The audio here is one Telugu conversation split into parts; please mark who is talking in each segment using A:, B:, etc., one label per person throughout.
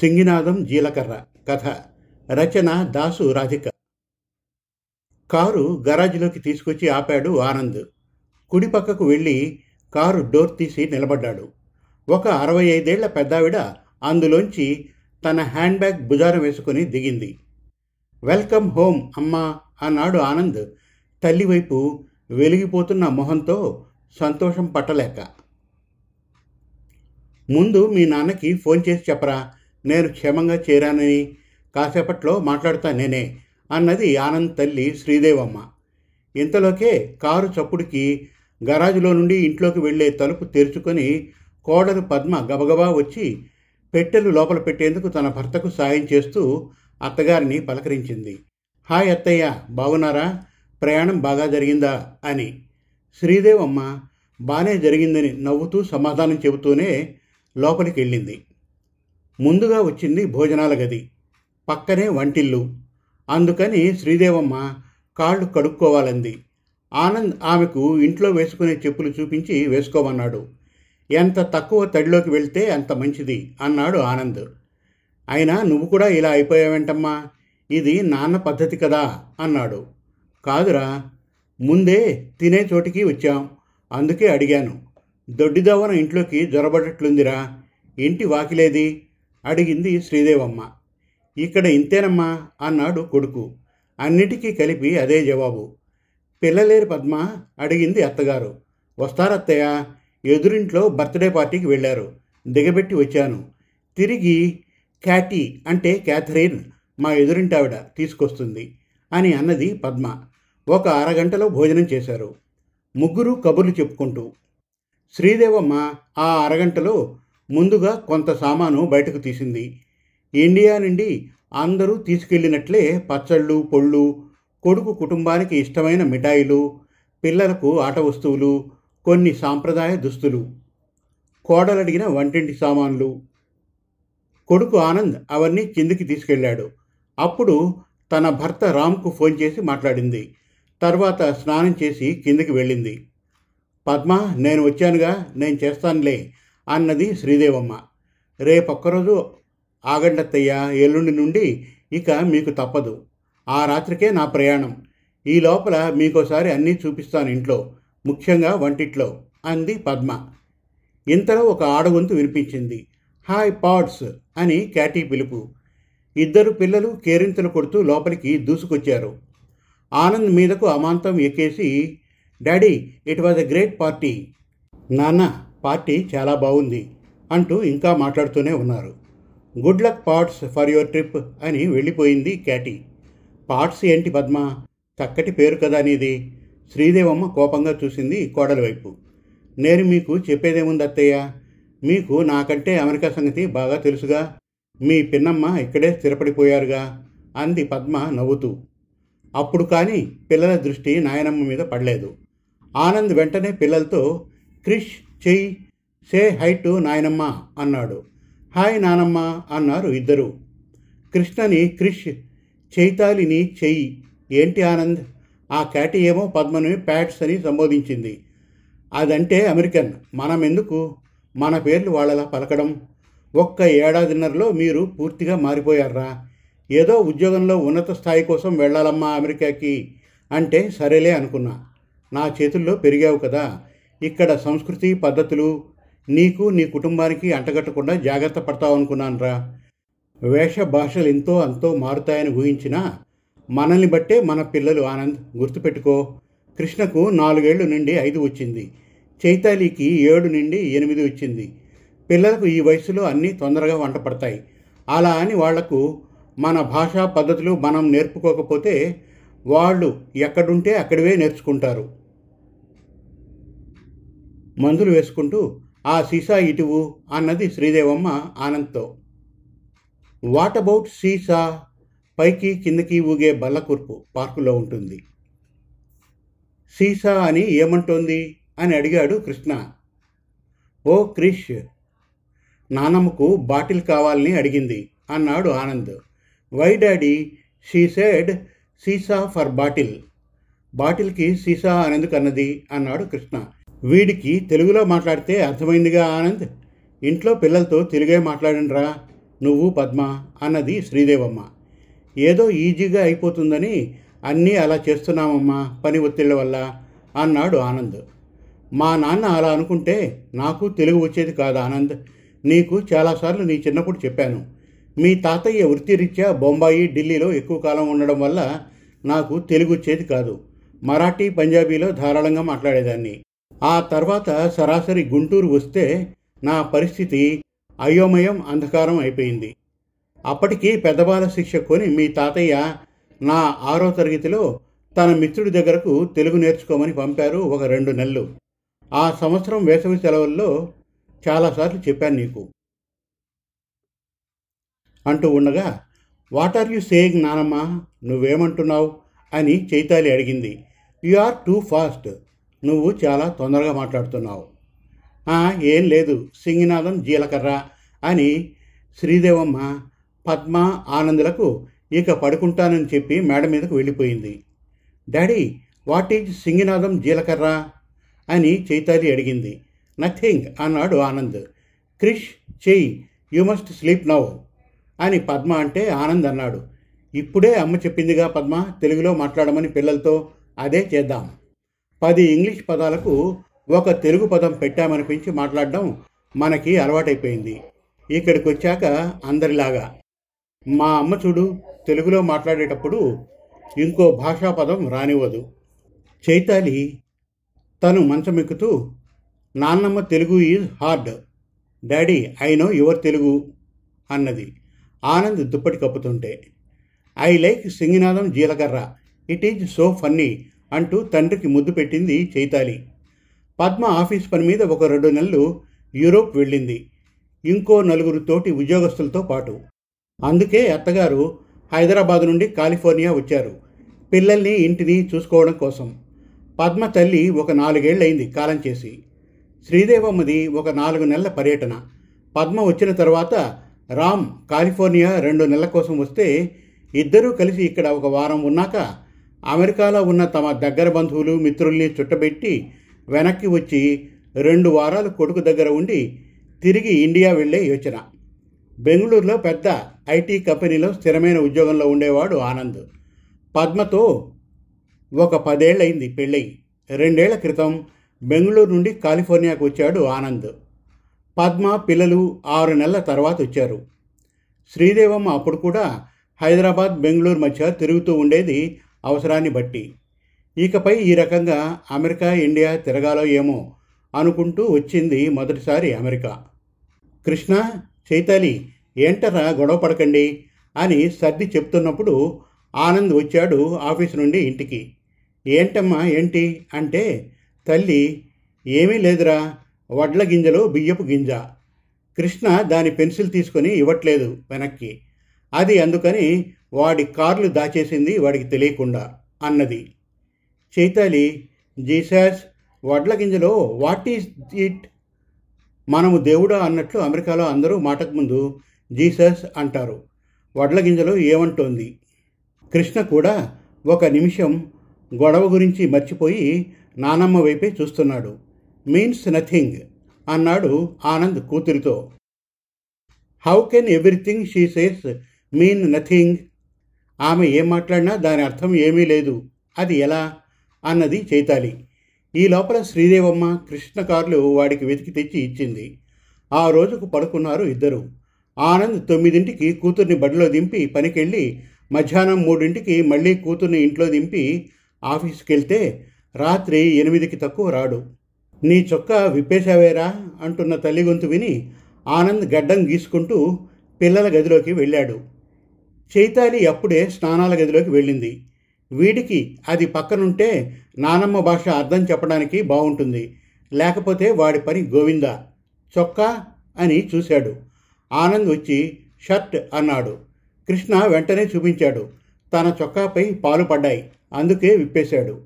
A: సింగినాదం జీలకర్ర కథ. రచన దాసు రాధిక. కారు గరాజ్లోకి తీసుకొచ్చి ఆపాడు ఆనంద్. కుడిపక్కకు వెళ్ళి కారు డోర్ తీసి నిలబడ్డాడు. ఒక అరవై ఐదేళ్ళ పెద్దావిడ అందులోంచి తన హ్యాండ్ బ్యాగ్ భుజారం వేసుకుని దిగింది. వెల్కమ్ హోమ్ అమ్మా అన్నాడు ఆనంద్. తల్లివైపు వెలిగిపోతున్న మొహంతో సంతోషం పట్టలేక. ముందు మీ నాన్నకి ఫోన్ చేసి చెప్పరా? నేను క్షేమంగా చేరానని కాసేపట్లో మాట్లాడుతా నేనే అన్నది ఆనంద్ తల్లి శ్రీదేవమ్మ. ఇంతలోకే కారు చప్పుడుకి గరాజులో నుండి ఇంట్లోకి వెళ్ళే తలుపు తెరుచుకొని కోడలు పద్మ గబగబా వచ్చి పెట్టెలు లోపల పెట్టేందుకు తన భర్తకు సాయం చేస్తూ అత్తగారిని పలకరించింది. హాయ్ అత్తయ్య బాగున్నారా? ప్రయాణం బాగా జరిగిందా? అని. శ్రీదేవమ్మ బాగానే జరిగిందని నవ్వుతూ సమాధానం చెబుతూనే లోపలికి వెళ్ళింది ముందుగా వచ్చింది భోజనాల గది. పక్కనే వంటిల్లు. అందుకని శ్రీదేవమ్మ కాళ్ళు కడుక్కోవాలంది. ఆనంద్ ఆమెకు ఇంట్లో వేసుకునే చెప్పులు చూపించి వేసుకోమన్నాడు. ఎంత తక్కువ తడిలోకి వెళ్తే అంత మంచిది అన్నాడు ఆనంద్. అయినా నువ్వు కూడా ఇలా అయిపోయావేంటమ్మా? ఇది నాన్న పద్ధతి కదా అన్నాడు. కాదురా ముందే తినే చోటికి వచ్చాం. అందుకే అడిగాను. దొడ్డిదవ్వన ఇంట్లోకి జొరబడట్లుందిరా. ఇంటి వాకిలేది? అడిగింది శ్రీదేవమ్మ. ఇక్కడ ఇంతేనమ్మా అన్నాడు కొడుకు. అన్నిటికీ కలిపి అదే జవాబు. పిల్లలేరు పద్మ అడిగింది అత్తగారు. వస్తారత్తయ్య ఎదురింట్లో బర్త్డే పార్టీకి వెళ్ళారు. దిగబెట్టి వచ్చాను. తిరిగి క్యాటీ అంటే క్యాథరీన్ మా ఎదురింటావిడ తీసుకొస్తుంది అని అన్నది పద్మ. ఒక అరగంటలో భోజనం చేశారు. ముగ్గురు కబుర్లు చెప్పుకుంటూ శ్రీదేవమ్మ ఆ అరగంటలో ముందుగా కొంత సామాను బయటకు తీసింది. ఇండియా నుండి అందరూ తీసుకెళ్ళినట్లే పచ్చళ్ళు పొళ్ళు కొడుకు కుటుంబానికి ఇష్టమైన మిఠాయిలు పిల్లలకు ఆట వస్తువులు కొన్ని సాంప్రదాయ దుస్తులు. కోడలడిగిన వంటింటి సామాన్లు. కొడుకు ఆనంద్ అవన్నీ కిందికి తీసుకెళ్ళాడు అప్పుడు తన భర్త రామ్కు ఫోన్ చేసి మాట్లాడింది. తర్వాత స్నానం చేసి కిందికి వెళ్ళింది. పద్మ నేను వచ్చానుగా నేను చేస్తానులే అన్నది శ్రీదేవమ్మ. రేపొక్కరోజు ఆగండత్తయ్య ఎల్లుండి నుండి ఇక మీకు తప్పదు. ఆ రాత్రికే నా ప్రయాణం. ఈ లోపల మీకోసారి అన్నీ చూపిస్తాను ఇంట్లో ముఖ్యంగా వంటిట్లో అంది పద్మ. ఇంతలో ఒక ఆడగొంతు వినిపించింది. హాయ్ పాడ్స్ అని క్యాటీ పిలుపు. ఇద్దరు పిల్లలు కేరింతలు కొడుతూ లోపలికి దూసుకొచ్చారు. ఆనంద్ మీదకు అమాంతం ఎక్కేసి daddy it was a great party. నాన్న పార్టీ చాలా బాగుంది అంటూ ఇంకా మాట్లాడుతూనే ఉన్నారు. Good luck parts for your trip అని వెళ్ళిపోయింది క్యాటీ. పార్ట్స్ ఏంటి పద్మ? చక్కటి పేరు కదా నీది. శ్రీదేవమ్మ కోపంగా చూసింది కోడల వైపు. నేను మీకు చెప్పేదేముంది అత్తయ్య మీకు నాకంటే అమెరికా సంగతి బాగా తెలుసుగా. మీ పిన్నమ్మ ఇక్కడే స్థిరపడిపోయారుగా అంది పద్మ నవ్వుతూ. అప్పుడు కానీ పిల్లల దృష్టి నాయనమ్మ మీద పడలేదు. ఆనంద్ వెంటనే పిల్లలతో క్రిష్ చెయ్యి. సే హై టు నాయనమ్మ అన్నాడు. హాయ్ నానమ్మ అన్నారు ఇద్దరు. కృష్ణని క్రిష్ చైతాలిని చెయ్యి. ఏంటి ఆనంద్? ఆ క్యాటి ఏమో పద్మని ప్యాట్స్ అని సంబోధించింది. అదంటే అమెరికన్. మనం ఎందుకు మన పేర్లు వాళ్ళలా పలకడం. ఒక్క ఏడాదిన్నరలో మీరు పూర్తిగా మారిపోయారా? ఏదో ఉద్యోగంలో ఉన్నత స్థాయి కోసం వెళ్ళాలమ్మా అమెరికాకి. అంటే సరేలే అనుకున్నా. నా చేతుల్లో పెరిగావు కదా. ఇక్కడ సంస్కృతి పద్ధతులు నీకు నీ కుటుంబానికి అంటగట్టకుండా జాగ్రత్త పడతావు అనుకున్నానురా. వేష భాషలు ఎంతో అంతో మారుతాయని ఊహించినా మనల్ని బట్టే మన పిల్లలు ఆనంద్ గుర్తుపెట్టుకో. కృష్ణకు నాలుగేళ్ళు నుండి ఐదు వచ్చింది. చైతాలికి ఏడు నుండి ఎనిమిది వచ్చింది. పిల్లలకు ఈ వయసులో అన్నీ తొందరగా వంట పడతాయి అలా అని వాళ్ళకు మన భాషా పద్ధతులు మనం నేర్పుకోకపోతే వాళ్ళు ఎక్కడుంటే అక్కడివే నేర్చుకుంటారు. మందులు వేసుకుంటూ ఆ సీసా ఇటువు అన్నది శ్రీదేవమ్మ ఆనంద్తో. వాట్ అబౌట్ సీసా? పైకి కిందకి ఊగే బల్లకుర్పు పార్కులో ఉంటుంది. సీసా అని ఏమంటోంది? అని అడిగాడు కృష్ణ. ఓ క్రిష్ నానమ్మకు బాటిల్ కావాలని అడిగింది అన్నాడు Anand. Why daddy? She said సీసా ఫర్ బాటిల్. బాటిల్కి సీసా అనేందుకు అన్నది అన్నాడు కృష్ణ. వీడికి తెలుగులో మాట్లాడితే అర్థమైందిగా ఆనంద్? ఇంట్లో పిల్లలతో తెలుగే మాట్లాడండిరా. నువ్వు పద్మ అన్నది శ్రీదేవమ్మ. ఏదో ఈజీగా అయిపోతుందని అన్నీ అలా చేస్తున్నామమ్మా పని ఒత్తిళ్ళ వల్ల అన్నాడు ఆనంద్. మా నాన్న అలా అనుకుంటే నాకు తెలుగు వచ్చేది కాదు ఆనంద్. నీకు చాలాసార్లు నీ చిన్నప్పుడు చెప్పాను. మీ తాతయ్య వృత్తిరీత్యా బొంబాయి ఢిల్లీలో ఎక్కువ కాలం ఉండడం వల్ల నాకు తెలుగు వచ్చేది కాదు. మరాఠీ పంజాబీలో ధారాళంగా మాట్లాడేదాన్ని. ఆ తర్వాత సరాసరి గుంటూరు వస్తే నా పరిస్థితి అయోమయం అంధకారం అయిపోయింది. అప్పటికి పెద్దబాల శిక్ష కొని మీ తాతయ్య నా ఆరో తరగతిలో తన మిత్రుడి దగ్గరకు తెలుగు నేర్చుకోమని పంపారు ఒక రెండు నెలలు. ఆ సంవత్సరం వేసవి సెలవుల్లో చాలాసార్లు చెప్పాను నీకు. అంటూ ఉండగా వాట్ ఆర్ యు సేయింగ్ నానమ్మ? నువ్వేమంటున్నావు? అని చైతాలి అడిగింది. You are too fast. నువ్వు చాలా తొందరగా మాట్లాడుతున్నావు. ఏం లేదు. సింగినాథం జీలకర్ర అని శ్రీదేవమ్మ పద్మ ఆనందులకు ఇక పడుకుంటానని చెప్పి మేడ మీదకు వెళ్ళిపోయింది. డాడీ వాట్ ఈజ్ సింగినాథం జీలకర్ర అని చైతాలి అడిగింది. నథింగ్ అన్నాడు ఆనంద్. క్రిష్ చెయ్యి యు మస్ట్ స్లీప్ నౌ అని పద్మ అంటే ఆనంద్ అన్నాడు. ఇప్పుడే అమ్మ చెప్పిందిగా పద్మ తెలుగులో మాట్లాడమని పిల్లలతో అదే చేద్దాం. పది ఇంగ్లీష్ పదాలకు ఒక తెలుగు పదం పెట్టామనిపించి మాట్లాడడం మనకి అలవాటైపోయింది. ఇక్కడికి వచ్చాక అందరిలాగా. మా అమ్మ చూడు తెలుగులో మాట్లాడేటప్పుడు ఇంకో భాషా పదం రానివ్వదు. చైతాలి తను మంచమెక్కుతూ నాన్నమ్మ Telugu is hard. Daddy I know your Telugu అన్నది. ఆనంద్ దుప్పటి కప్పుతుంటే ఐ లైక్ సింగినాదం జీలకర్ర. It is so funny. అంటూ తండ్రికి ముద్దు పెట్టింది చైతాలి. పద్మ ఆఫీస్ పని మీద ఒక రెండు నెలలు యూరోప్ వెళ్ళింది. ఇంకో నలుగురు తోటి ఉద్యోగస్తులతో పాటు. అందుకే అత్తగారు హైదరాబాద్ నుండి కాలిఫోర్నియా వచ్చారు. పిల్లల్ని ఇంటిని చూసుకోవడం కోసం. పద్మ తల్లి ఒక నాలుగేళ్ళయింది కాలం చేసి. శ్రీదేవమ్మది ఒక నాలుగు నెలల పర్యటన. పద్మ వచ్చిన తర్వాత రామ్ కాలిఫోర్నియా రెండు నెలల కోసం వస్తే ఇద్దరూ కలిసి ఇక్కడ ఒక వారం ఉన్నాక అమెరికాలో ఉన్న తమ దగ్గర బంధువులు మిత్రుల్ని చుట్టబెట్టి వెనక్కి వచ్చి రెండు వారాలు కొడుకు దగ్గర ఉండి తిరిగి ఇండియా వెళ్ళే యోచన. బెంగళూరులో పెద్ద ఐటీ కంపెనీలో స్థిరమైన ఉద్యోగంలో ఉండేవాడు ఆనంద్. పద్మతో ఒక పదేళ్ళయింది పెళ్ళయి రెండేళ్ళ క్రితం బెంగళూరు నుండి కాలిఫోర్నియాకు వచ్చాడు ఆనంద్. పద్మ పిల్లలు ఆరు నెలల తర్వాత వచ్చారు. శ్రీదేవమ్మ అప్పుడు కూడా హైదరాబాద్ బెంగళూరు మధ్య తిరుగుతూ ఉండేది అవసరాన్ని బట్టి. ఇకపై ఈ రకంగా అమెరికా ఇండియా తిరగాలో ఏమో అనుకుంటూ వచ్చింది మొదటిసారి అమెరికా. కృష్ణ చైతాలి ఏంటరా గొడవ పడకండి అని సర్ది చెప్తున్నప్పుడు ఆనంద్ వచ్చాడు ఆఫీస్ నుండి ఇంటికి. ఏంటమ్మా ఏంటి? అంటే తల్లి ఏమీ లేదురా వడ్ల గింజలు బియ్యపు గింజ. కృష్ణ దాని పెన్సిల్ తీసుకొని ఇవ్వట్లేదు వెనక్కి. అది అందుకని వాడి కార్లు దాచేసింది వాడికి తెలియకుండా అన్నది. చైతాలి జీసస్ వడ్ల గింజలో వాట్ ఈస్ ఇట్? మనము దేవుడా అన్నట్లు అమెరికాలో అందరూ మాటకు ముందు జీసస్ అంటారు. వడ్ల గింజలో ఏమంటోంది? కృష్ణ కూడా ఒక నిమిషం గొడవ గురించి మర్చిపోయి నానమ్మ వైపే చూస్తున్నాడు. మీన్స్ నథింగ్ అన్నాడు Anand కూతురితో. How can everything she says mean nothing? ఆమె ఏం మాట్లాడినా దాని అర్థం ఏమీ లేదు. అది ఎలా? అన్నది చైతాలి. ఈ లోపల శ్రీదేవమ్మ కృష్ణ కార్లు వాడికి వెతికి తెచ్చి ఇచ్చింది. ఆ రోజుకు పడుకున్నారు ఇద్దరు. ఆనంద్ తొమ్మిదింటికి కూతుర్ని బడిలో దింపి పనికెళ్ళి మధ్యాహ్నం మూడింటికి మళ్ళీ కూతుర్ని ఇంట్లో దింపి ఆఫీస్కి వెళ్తే రాత్రి ఎనిమిదికి తక్కువ రాడు. నీ చొక్కా విప్పేశావేరా? అంటున్న తల్లి గొంతు విని ఆనంద్ గడ్డం గీసుకుంటూ పిల్లల గదిలోకి వెళ్ళాడు. చైతాలి అప్పుడే స్నానాల గదిలోకి వెళ్ళింది. వీడికి అది పక్కనుంటే నానమ్మ భాష అర్థం చెప్పడానికి బాగుంటుంది లేకపోతే వాడి పని గోవింద. చొక్కా అని చూశాడు. ఆనంద్ వచ్చి షర్ట్ అన్నాడు. కృష్ణ వెంటనే చూపించాడు. తన చొక్కాపై పాలు పడ్డాయి. అందుకే విప్పేశాడు.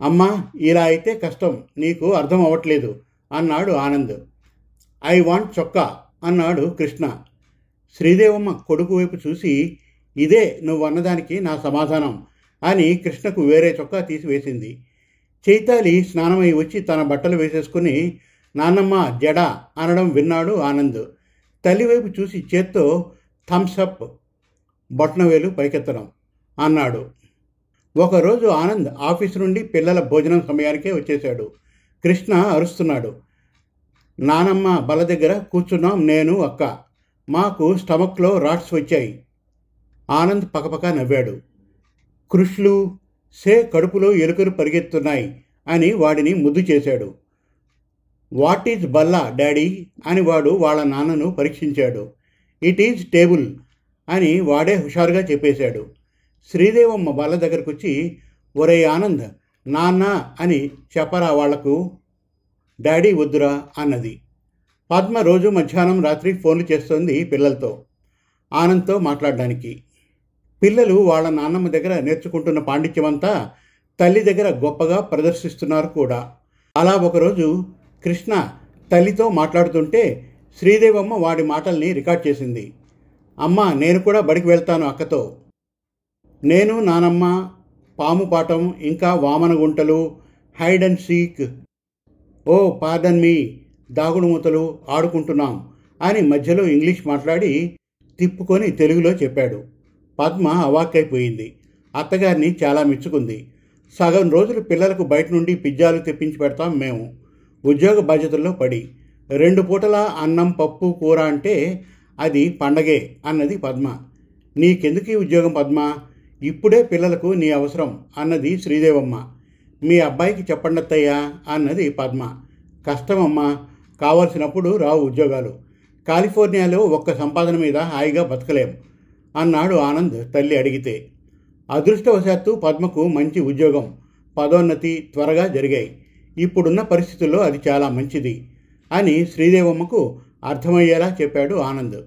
A: అమ్మా ఇలా అయితే కష్టం. నీకు అర్థం అవ్వట్లేదు అన్నాడు ఆనంద్. ఐ వాంట్ చొక్కా అన్నాడు కృష్ణ. శ్రీదేవమ్మ కొడుకు వైపు చూసి ఇదే నువ్వు అన్నదానికి నా సమాధానం అని కృష్ణకు వేరే చొక్కా తీసివేసింది చైతాలి స్నానమై వచ్చి తన బట్టలు వేసేసుకుని నాన్నమ్మ జడ అనడం విన్నాడు ఆనంద్. తల్లివైపు చూసి చేత్తో థమ్సప్ బొట్నవేలు పైకెత్తడం అన్నాడు. ఒకరోజు ఆనంద్ ఆఫీస్ నుండి పిల్లల భోజనం సమయానికే వచ్చేశాడు. కృష్ణ అరుస్తున్నాడు. నానమ్మ బల దగ్గర కూర్చున్నాం నేను అక్క మాకు స్టమక్లో రాట్స్ వచ్చాయి. ఆనంద్ పకపక నవ్వాడు. కృష్లు సే కడుపులో ఎలుకలు పరిగెత్తున్నాయి అని వాడిని ముద్దు చేశాడు. వాట్ ఈజ్ బల్లా డాడీ? అని వాడు వాళ్ళ నాన్నను పరీక్షించాడు. ఇట్ ఈజ్ టేబుల్ అని వాడే హుషారుగా చెప్పేశాడు. శ్రీదేవమ్మ బల్ల దగ్గరకు వచ్చి ఒరే ఆనంద్ నాన్న అని చెప్పరా వాళ్ళకు? డాడీ వద్దురా అన్నది. పద్మ రోజు మధ్యాహ్నం రాత్రి ఫోన్లు చేస్తోంది పిల్లలతో ఆనంద్తో మాట్లాడడానికి. పిల్లలు వాళ్ళ నాన్నమ్మ దగ్గర నేర్చుకుంటున్న పాండిత్యమంతా తల్లి దగ్గర గొప్పగా ప్రదర్శిస్తున్నారు కూడా. అలా ఒకరోజు కృష్ణ తల్లితో మాట్లాడుతుంటే శ్రీదేవమ్మ వాడి మాటల్ని రికార్డ్ చేసింది. అమ్మ నేను కూడా బడికి వెళ్తాను అక్కతో. నేను నానమ్మ పాము పాఠం ఇంకా వామన గుంటలు hide and seek. Oh pardon me దాగుడు మూతలు ఆడుకుంటున్నాం అని మధ్యలో ఇంగ్లీష్ మాట్లాడి తిప్పుకొని తెలుగులో చెప్పాడు. పద్మ అవాక్కైపోయింది. అత్తగారిని చాలా మెచ్చుకుంది. సగం రోజులు పిల్లలకు బయట నుండి పిజ్జాలు తెప్పించి పెడతాం మేము. ఉద్యోగ బాధ్యతల్లో పడి. రెండు పూటల అన్నం పప్పు కూర అంటే అది పండగే అన్నది పద్మ. నీకెందుకు ఈ ఉద్యోగం పద్మ? ఇప్పుడే పిల్లలకు నీ అవసరం అన్నది శ్రీదేవమ్మ. మీ అబ్బాయికి చెప్పండత్తయ్యా అన్నది పద్మ. కష్టమమ్మా కావలసినప్పుడు రావు ఉద్యోగాలు. కాలిఫోర్నియాలో ఒక్క సంపాదన మీద హాయిగా బతకలేం అన్నాడు ఆనంద్ తల్లి అడిగితే. అదృష్టవశాత్తు పద్మకు మంచి ఉద్యోగం పదోన్నతి త్వరగా జరిగాయి. ఇప్పుడున్న పరిస్థితుల్లో అది చాలా మంచిది అని శ్రీదేవమ్మకు అర్థమయ్యేలా చెప్పాడు ఆనంద్.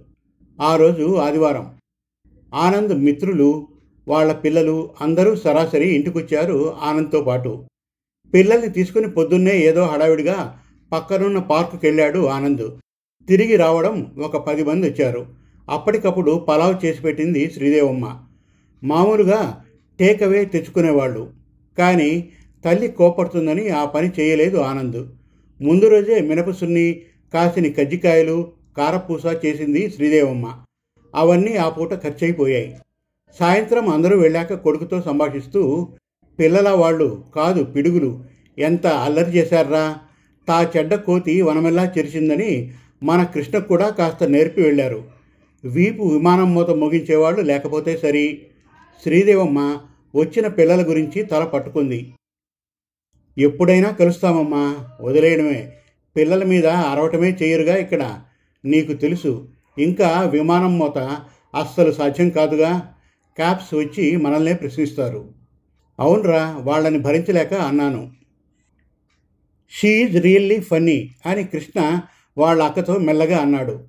A: ఆ రోజు ఆదివారం. ఆనంద్ మిత్రులు వాళ్ళ పిల్లలు అందరూ సరాసరి ఇంటికొచ్చారు ఆనంద్తో పాటు. పిల్లల్ని తీసుకుని పొద్దున్నే ఏదో హడావిడిగా పక్కనున్న పార్కుకి వెళ్ళాడు ఆనంద్. తిరిగి రావడం ఒక పది మంది వచ్చారు. అప్పటికప్పుడు పలావ్ చేసి పెట్టింది శ్రీదేవమ్మ. మామూలుగా టేకవే తెచ్చుకునేవాళ్ళు. కానీ తల్లి కోపడుతుందని ఆ పని చేయలేదు ఆనంద్. ముందు రోజే మినపసున్ని కాసిన కజ్జికాయలు కారపూస చేసింది శ్రీదేవమ్మ. అవన్నీ ఆ పూట ఖర్చయిపోయాయి. సాయంత్రం అందరూ వెళ్ళాక కొడుకుతో సంభాషిస్తూ పిల్లల వాళ్ళు కాదు పిడుగులు ఎంత అల్లరి చేశారా తా చెడ్డ కోతి వనమెల్లా చెరిచిందని మన కృష్ణకు కూడా కాస్త నేర్పి వెళ్ళారు. వీపు విమానం మూత ముగించేవాళ్ళు లేకపోతే సరి. శ్రీదేవమ్మ వచ్చిన పిల్లల గురించి తల పట్టుకుంది. ఎప్పుడైనా కలుస్తామమ్మా వదిలేయడమే. పిల్లల మీద అరవటమే చేయరుగా ఇక్కడ. నీకు తెలుసు ఇంకా విమానం మూత అస్సలు సాధ్యం కాదుగా. క్యాప్స్ వచ్చి మనల్నే ప్రశ్నిస్తారు. అవునరా వాళ్ళని భరించలేక అన్నాను. షీఈ్ రియల్లీ ఫన్నీ అని కృష్ణ వాళ్ళ అక్కతో మెల్లగా అన్నాడు.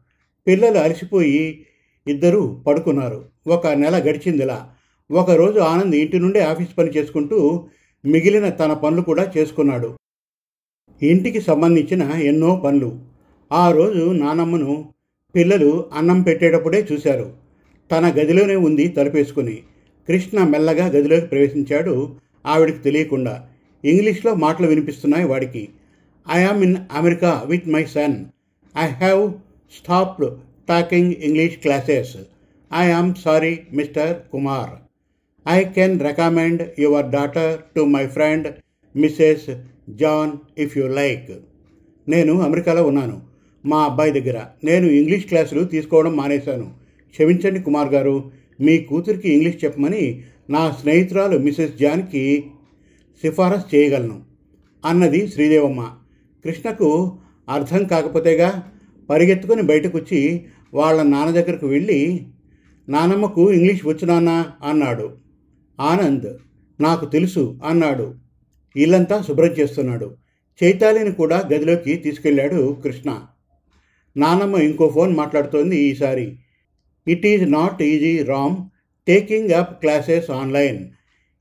A: పిల్లలు అలసిపోయి ఇద్దరూ పడుకున్నారు. ఒక నెల గడిచిందిలా. ఒకరోజు ఆనంద్ ఇంటి నుండే ఆఫీస్ పని చేసుకుంటూ మిగిలిన తన పనులు కూడా చేసుకున్నాడు. ఇంటికి సంబంధించిన ఎన్నో పనులు. ఆ రోజు నానమ్మను పిల్లలు అన్నం పెట్టేటప్పుడే చూశారు. తన గదిలోనే ఉంది తలుపేసుకుని. కృష్ణ మెల్లగా గదిలోకి ప్రవేశించాడు. ఆవిడికి తెలియకుండా ఇంగ్లీష్లో మాటలు వినిపిస్తున్నాయి వాడికి. I am in America with my son I have stopped talking English classes I am sorry mister Kumar I can recommend your daughter to my friend missus John if you like నేను అమెరికాలో ఉన్నాను. మా అబ్బాయి దగ్గర. నేను ఇంగ్లీష్ క్లాసులు తీసుకోవడం మానేశాను. క్షమించండి కుమార్ గారు. మీ కూతురికి ఇంగ్లీష్ చెప్పమని నా స్నేహితురాలు మిస్సెస్ జాన్కి సిఫారసు చేయగలను. అన్నది శ్రీదేవమ్మ. కృష్ణకు అర్థం కాకపోతేగా పరిగెత్తుకుని బయటకొచ్చి వాళ్ళ నాన్న దగ్గరకు వెళ్ళి నానమ్మకు ఇంగ్లీష్ వచ్చునానా అన్నాడు. ఆనంద్ నాకు తెలుసు అన్నాడు. ఇల్లంతా శుభ్రం చేస్తున్నాడు. చైతాలిని కూడా గదిలోకి తీసుకెళ్ళాడు కృష్ణ. నానమ్మ ఇంకో ఫోన్ మాట్లాడుతోంది ఈసారి. It is not easy Ram taking up classes online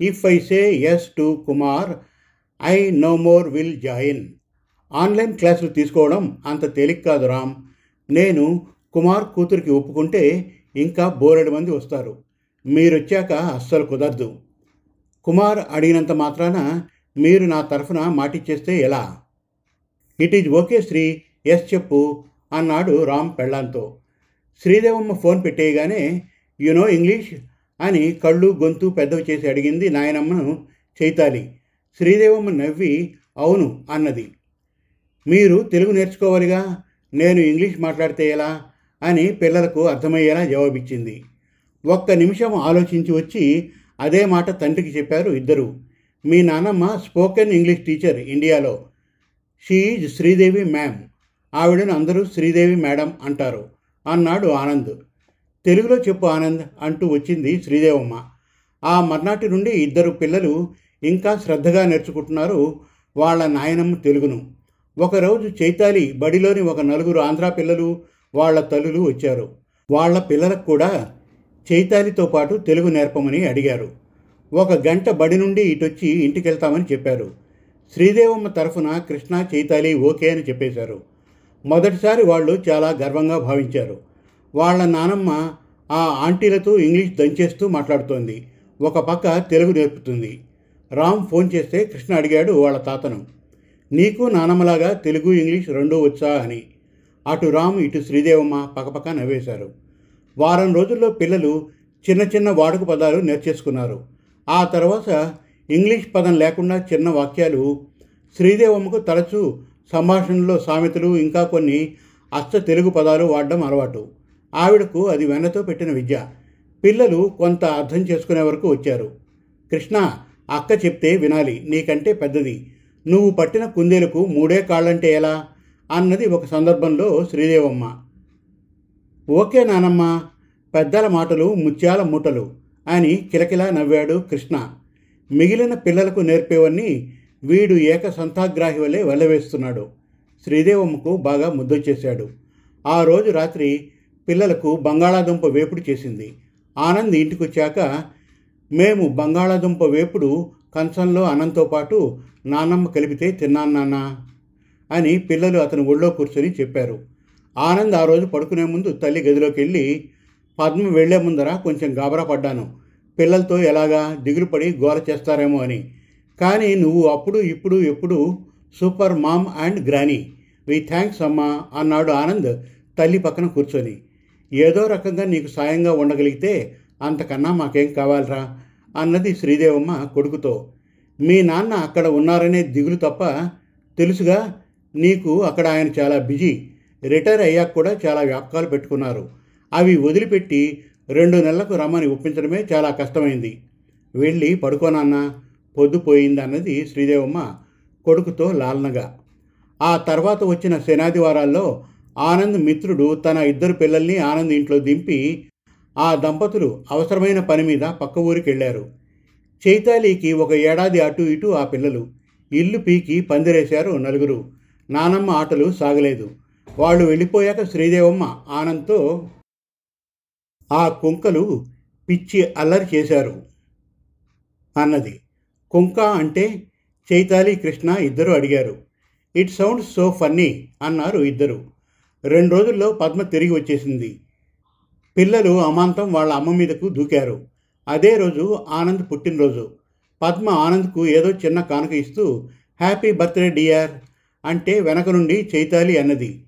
A: if I say yes to Kumar I no more will join online క్లాసులు తీసుకోవడం అంత తేలిక కాదు రామ్. నేను కుమార్ కూతురికి ఒప్పుకుంటే ఇంకా బోరెడు మంది వస్తారు. మీరొచ్చాక అస్సలు కుదరదు. కుమార్ అడిగినంత మాత్రాన మీరు నా తరఫున మాటిచ్చేస్తే ఎలా? It is okay Sri yes చెప్పు అన్నాడు రామ్ పెళ్ళాంతో. శ్రీదేవమ్మ ఫోన్ పెట్టేయగానే యు నో ఇంగ్లీష్ అని కళ్ళు గొంతు పెద్దవి చేసి అడిగింది నాయనమ్మను చైతాలి. శ్రీదేవమ్మ నవ్వి అవును అన్నది. మీరు తెలుగు నేర్చుకోవాలిగా? నేను ఇంగ్లీష్ మాట్లాడితే ఎలా? అని పిల్లలకు అర్థమయ్యేలా జవాబిచ్చింది. ఒక్క నిమిషం ఆలోచించి వచ్చి అదే మాట తండ్రికి చెప్పారు ఇద్దరు. మీ నాన్నమ్మ స్పోకెన్ ఇంగ్లీష్ టీచర్ ఇండియాలో. She is Sridevi ma'am. ఆవిడను అందరూ శ్రీదేవి మేడం అంటారు అన్నాడు ఆనంద్. తెలుగులో చెప్పు ఆనంద్ అంటూ వచ్చింది శ్రీదేవమ్మ. ఆ మర్నాటి నుండి ఇద్దరు పిల్లలు ఇంకా శ్రద్ధగా నేర్చుకుంటున్నారు వాళ్ళ నాయనమ్మ తెలుగును. ఒకరోజు చైతాలి బడిలోని ఒక నలుగురు ఆంధ్ర పిల్లలు వాళ్ళ తల్లులు వచ్చారు. వాళ్ళ పిల్లలకు కూడా చైతాలితో పాటు తెలుగు నేర్పమని అడిగారు. ఒక గంట బడి నుండి ఇటొచ్చి ఇంటికెళ్తామని చెప్పారు. శ్రీదేవమ్మ తరఫున కృష్ణ చైతాలి ఓకే అని చెప్పేశారు. మొదటిసారి వాళ్ళు చాలా గర్వంగా భావించారు. వాళ్ళ నానమ్మ ఆ ఆంటీలతో ఇంగ్లీష్ దంచేస్తూ మాట్లాడుతోంది. ఒక పక్క తెలుగు నేర్పుతుంది. రామ్ ఫోన్ చేస్తే కృష్ణ అడిగాడు వాళ్ళ తాతను. నీకు నానమ్మలాగా తెలుగు ఇంగ్లీష్ రెండూ వచ్చా అని. అటు రామ్ ఇటు శ్రీదేవమ్మ పక్కపక్క నవ్వేశారు. వారం రోజుల్లో పిల్లలు చిన్న చిన్న వాడుక పదాలు నేర్చేసుకున్నారు. ఆ తర్వాత ఇంగ్లీష్ పదం లేకుండా చిన్న వాక్యాలు శ్రీదేవమ్మకు తరచూ సంభాషణలో సామెతలు ఇంకా కొన్ని అచ్చ తెలుగు పదాలు వాడడం అలవాటు. ఆవిడకు అది వెన్నతో పెట్టిన విద్య. పిల్లలు కొంత అర్థం చేసుకునే వరకు వచ్చారు. కృష్ణ అక్క చెప్తే వినాలి నీకంటే పెద్దది. నువ్వు పట్టిన కుందేలకు మూడే కాళ్ళంటే ఎలా? అన్నది ఒక సందర్భంలో శ్రీదేవమ్మ. ఓకే నానమ్మ పెద్దల మాటలు ముత్యాల మూటలు అని కిలకిలా నవ్వాడు కృష్ణ. మిగిలిన పిల్లలకు నేర్పేవన్నీ వీడు ఏక సంతాగ్రాహి వలె వెళ్ళవేస్తున్నాడు శ్రీదేవమ్మకు బాగా ముద్దొచ్చేశాడు. ఆ రోజు రాత్రి పిల్లలకు బంగాళాదుంప వేపుడు చేసింది. ఆనంద్ ఇంటికొచ్చాక మేము బంగాళాదుంప వేపుడు కంచంలో అన్నంతో పాటు నాన్నమ్మ కలిపితే తిన్నాను నాన్న అని పిల్లలు అతని ఒళ్ళో కూర్చొని చెప్పారు. ఆనంద్ ఆ రోజు పడుకునే ముందు తల్లి గదిలోకి వెళ్ళి పద్మ వెళ్ళే ముందర కొంచెం గాబరా పడ్డాను. పిల్లలతో ఎలాగా దిగులు పడి గోల చేస్తారేమో అని. కానీ నువ్వు అప్పుడు ఇప్పుడు ఎప్పుడు super mom and granny. We thanks అమ్మా అన్నాడు ఆనంద్ తల్లి పక్కన కూర్చొని. ఏదో రకంగా నీకు సాయంగా ఉండగలిగితే అంతకన్నా మాకేం కావాలరా? అన్నది శ్రీదేవమ్మ కొడుకుతో. మీ నాన్న అక్కడ ఉన్నారనే దిగులు తప్ప తెలుసుగా నీకు అక్కడ ఆయన చాలా బిజీ. రిటైర్ అయ్యాక కూడా చాలా వ్యాపకాలు పెట్టుకున్నారు. అవి వదిలిపెట్టి రెండు నెలలకు రమ్మని ఒప్పించడమే చాలా కష్టమైంది. వెళ్ళి పడుకోనాన్న పొద్దుపోయింది అన్నది శ్రీదేవమ్మ కొడుకుతో లాలనగా. ఆ తర్వాత వచ్చిన శనాదివారాల్లో ఆనంద్ మిత్రుడు తన ఇద్దరు పిల్లల్ని ఆనంద్ ఇంట్లో దింపి ఆ దంపతులు అవసరమైన పని మీద పక్క ఊరికి వెళ్ళారు చైతాలీకి ఒక ఏడాది అటు ఇటు ఆ పిల్లలు ఇల్లు పీకి పందిరేశారు నలుగురు. నానమ్మ ఆటలు సాగలేదు. వాళ్ళు వెళ్ళిపోయాక శ్రీదేవమ్మ ఆనంద్తో ఆ కుంకలు పిచ్చి అల్లరి చేశారు అన్నది. కుంక అంటే చైతాలి కృష్ణ ఇద్దరు అడిగారు. ఇట్ సౌండ్స్ సో ఫన్నీ అన్నారు ఇద్దరు. రెండు రోజుల్లో పద్మ తిరిగి వచ్చేసింది. పిల్లలు అమాంతం వాళ్ళ అమ్మ మీదకు దూకారు. అదే రోజు ఆనంద్ పుట్టినరోజు. పద్మ ఆనంద్కు ఏదో చిన్న కానుక ఇస్తూ హ్యాపీ బర్త్డే డియర్ అంటే వెనక నుండి చైతాలి అన్నది.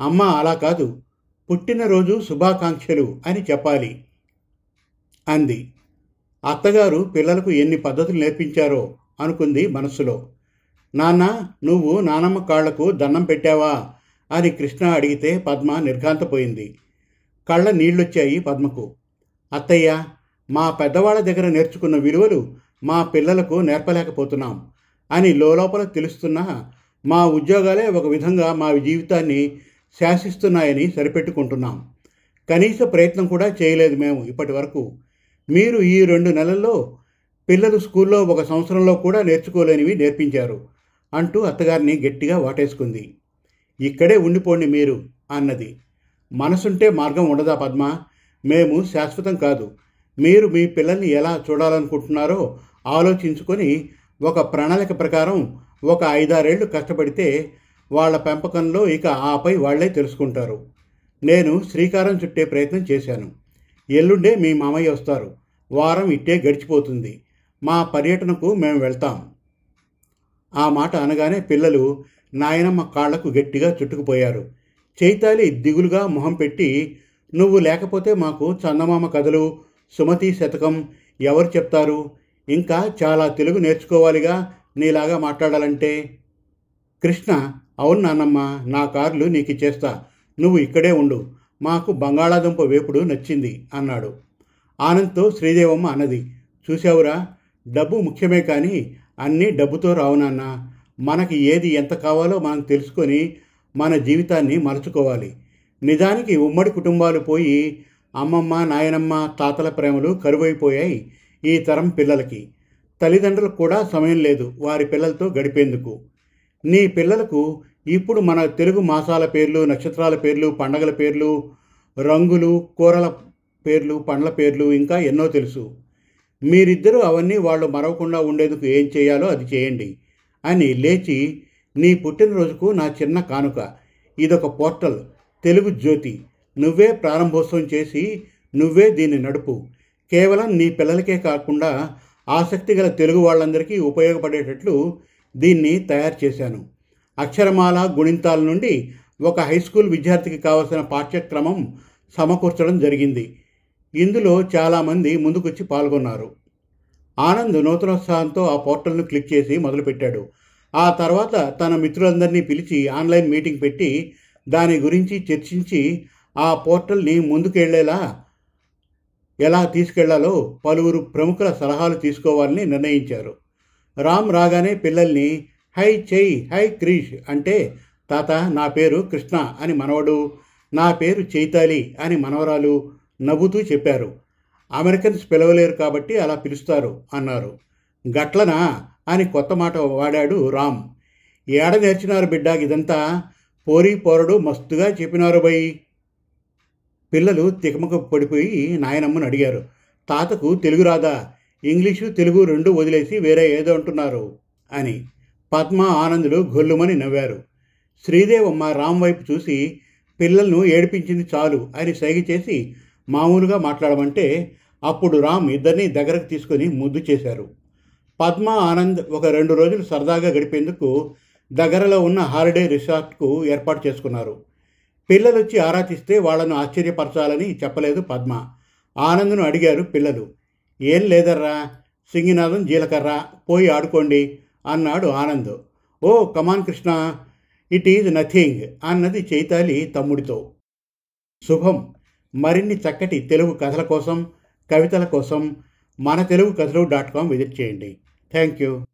A: అమ్మ అలా కాదు. పుట్టినరోజు శుభాకాంక్షలు అని చెప్పాలి అంది. అత్తగారు పిల్లలకు ఎన్ని పద్ధతులు నేర్పించారో అనుకుంది మనస్సులో. నాన్న నువ్వు నానమ్మ కాళ్ళకు దండం పెట్టావా? అని కృష్ణ అడిగితే పద్మ నిర్ఘాంతపోయింది. కళ్ళ నీళ్ళొచ్చాయి పద్మకు. అత్తయ్య మా పెద్దవాళ్ళ దగ్గర నేర్చుకున్న విలువలు మా పిల్లలకు నేర్పలేకపోతున్నాం అని లోపల తెలుస్తున్నా మా ఉద్యోగాలే ఒక విధంగా మా జీవితాన్ని శాసిస్తున్నాయని సరిపెట్టుకుంటున్నాం. కనీస ప్రయత్నం కూడా చేయలేదు మేము ఇప్పటి వరకు. మీరు ఈ రెండు నెలల్లో పిల్లలు స్కూల్లో ఒక సంవత్సరంలో కూడా నేర్చుకోలేనివి నేర్పించారు అంటూ అత్తగారిని గట్టిగా వాటేసుకుంది. ఇక్కడే ఉండిపోండి మీరు అన్నది. మనసుంటే మార్గం ఉండదా పద్మ? మేము శాశ్వతం కాదు. మీరు మీ పిల్లల్ని ఎలా చూడాలనుకుంటున్నారో ఆలోచించుకొని ఒక ప్రణాళిక ప్రకారం ఒక ఐదారేళ్ళు కష్టపడితే వాళ్ళ పెంపకంలో ఇక ఆపై వాళ్ళే తెలుసుకుంటారు. నేను శ్రీకారం చుట్టే ప్రయత్నం చేశాను. ఎల్లుండే మీ మామయ్య వస్తారు. వారం ఇట్టే గడిచిపోతుంది. మా పర్యటనకు మేము వెళ్తాం. ఆ మాట అనగానే పిల్లలు నాయనమ్మ కాళ్ళకు గట్టిగా చుట్టుకుపోయారు. చైతాలి దిగులుగా మొహం పెట్టి నువ్వు లేకపోతే మాకు చందమామ కథలు సుమతి శతకం ఎవరు చెప్తారు? ఇంకా చాలా తెలుగు నేర్చుకోవాలిగా నీలాగా మాట్లాడాలంటే? కృష్ణ అవును నాన్నమ్మ నా కార్లు నీకు ఇచ్చేస్తా నువ్వు ఇక్కడే ఉండు. మాకు బంగాళాదుంప వేపుడు నచ్చింది అన్నాడు. ఆనంద్తో శ్రీదేవమ్మ అన్నది. చూసావురా డబ్బు ముఖ్యమే కానీ అన్నీ డబ్బుతో రావు నాన్న. మనకి ఏది ఎంత కావాలో మనం తెలుసుకొని మన జీవితాన్ని మలుచుకోవాలి. నిజానికి ఉమ్మడి కుటుంబాలు పోయి అమ్మమ్మ నాయనమ్మ తాతల ప్రేమలు కరువైపోయాయి ఈ తరం పిల్లలకి. తల్లిదండ్రులకు కూడా సమయం లేదు వారి పిల్లలతో గడిపేందుకు. నీ పిల్లలకు ఇప్పుడు మన తెలుగు మాసాల పేర్లు నక్షత్రాల పేర్లు పండగల పేర్లు రంగులు కూరల పేర్లు పండ్ల పేర్లు ఇంకా ఎన్నో తెలుసు. మీరిద్దరూ అవన్నీ వాళ్ళు మరవకుండా ఉండేందుకు ఏం చేయాలో అది చేయండి. అని లేచి నీ పుట్టినరోజుకు నా చిన్న కానుక. ఇదొక పోర్టల్. తెలుగు జ్యోతి. నువ్వే ప్రారంభోత్సవం చేసి నువ్వే దీన్ని నడుపు. కేవలం నీ పిల్లలకే కాకుండా ఆసక్తి గల తెలుగు వాళ్ళందరికీ ఉపయోగపడేటట్లు దీన్ని తయారు చేశాను. అక్షరమాల గుణింతాల నుండి ఒక హై స్కూల్ విద్యార్థికి కావలసిన పాఠ్యక్రమం సమకూర్చడం జరిగింది. ఇందులో చాలామంది ముందుకొచ్చి పాల్గొన్నారు. ఆనంద్ నూతనోత్సాహంతో ఆ పోర్టల్ను క్లిక్ చేసి మొదలుపెట్టాడు. ఆ తర్వాత తన మిత్రులందరినీ పిలిచి ఆన్లైన్ మీటింగ్ పెట్టి దాని గురించి చర్చించి ఆ పోర్టల్ని ముందుకెళ్ళేలా ఎలా తీసుకెళ్ళాలో పలువురు ప్రముఖుల సలహాలు తీసుకోవాలని నిర్ణయించారు. రామ్ రాగానే పిల్లల్ని హై చెయ్ హై క్రీష్ అంటే తాత నా పేరు కృష్ణ అని మనవడు నా పేరు చైతాలి అని మనవరాలు నవ్వుతూ చెప్పారు. అమెరికన్స్ పిలవలేరు కాబట్టి అలా పిలుస్తారు అన్నారు. గట్లనా అని కొత్త మాట వాడాడు రామ్. ఏడ నేర్చినారు బిడ్డ ఇదంతా? పోరీ పోరడు మస్తుగా చెప్పినారు బై. పిల్లలు తికమక పడిపోయి నాయనమ్మను అడిగారు. తాతకు తెలుగు రాదా? ఇంగ్లీషు తెలుగు రెండు వదిలేసి వేరే ఏదో అంటున్నారు అని. పద్మ ఆనందులు గొల్లుమని నవ్వారు. శ్రీదేవమ్మ రామ్ వైపు చూసి పిల్లలను ఏడిపించింది చాలు అని సైగ చేసి మామూలుగా మాట్లాడమంటే అప్పుడు రామ్ ఇద్దరిని దగ్గరకు తీసుకొని ముద్దు చేశారు. పద్మ ఆనంద్ ఒక రెండు రోజులు సరదాగా గడిపేందుకు దగ్గరలో ఉన్న హాలిడే రిసార్ట్కు ఏర్పాటు చేసుకున్నారు. పిల్లలు వచ్చి ఆరా తీస్తే వాళ్ళను ఆశ్చర్యపరచాలని చెప్పలేదు పద్మ. ఆనంద్ను అడిగారు పిల్లలు. ఏం లేదర్రా? సింగినాథం జీలకర్ర పోయి ఆడుకోండి అన్నాడు Anand. Oh come on Krishna. It is nothing అన్నది చైతాలి తమ్ముడితో. శుభం. మరిన్ని చక్కటి తెలుగు కథల కోసం కవితల కోసం మన తెలుగు కథలు డాట్ కామ్ విజిట్ చేయండి. Thank you.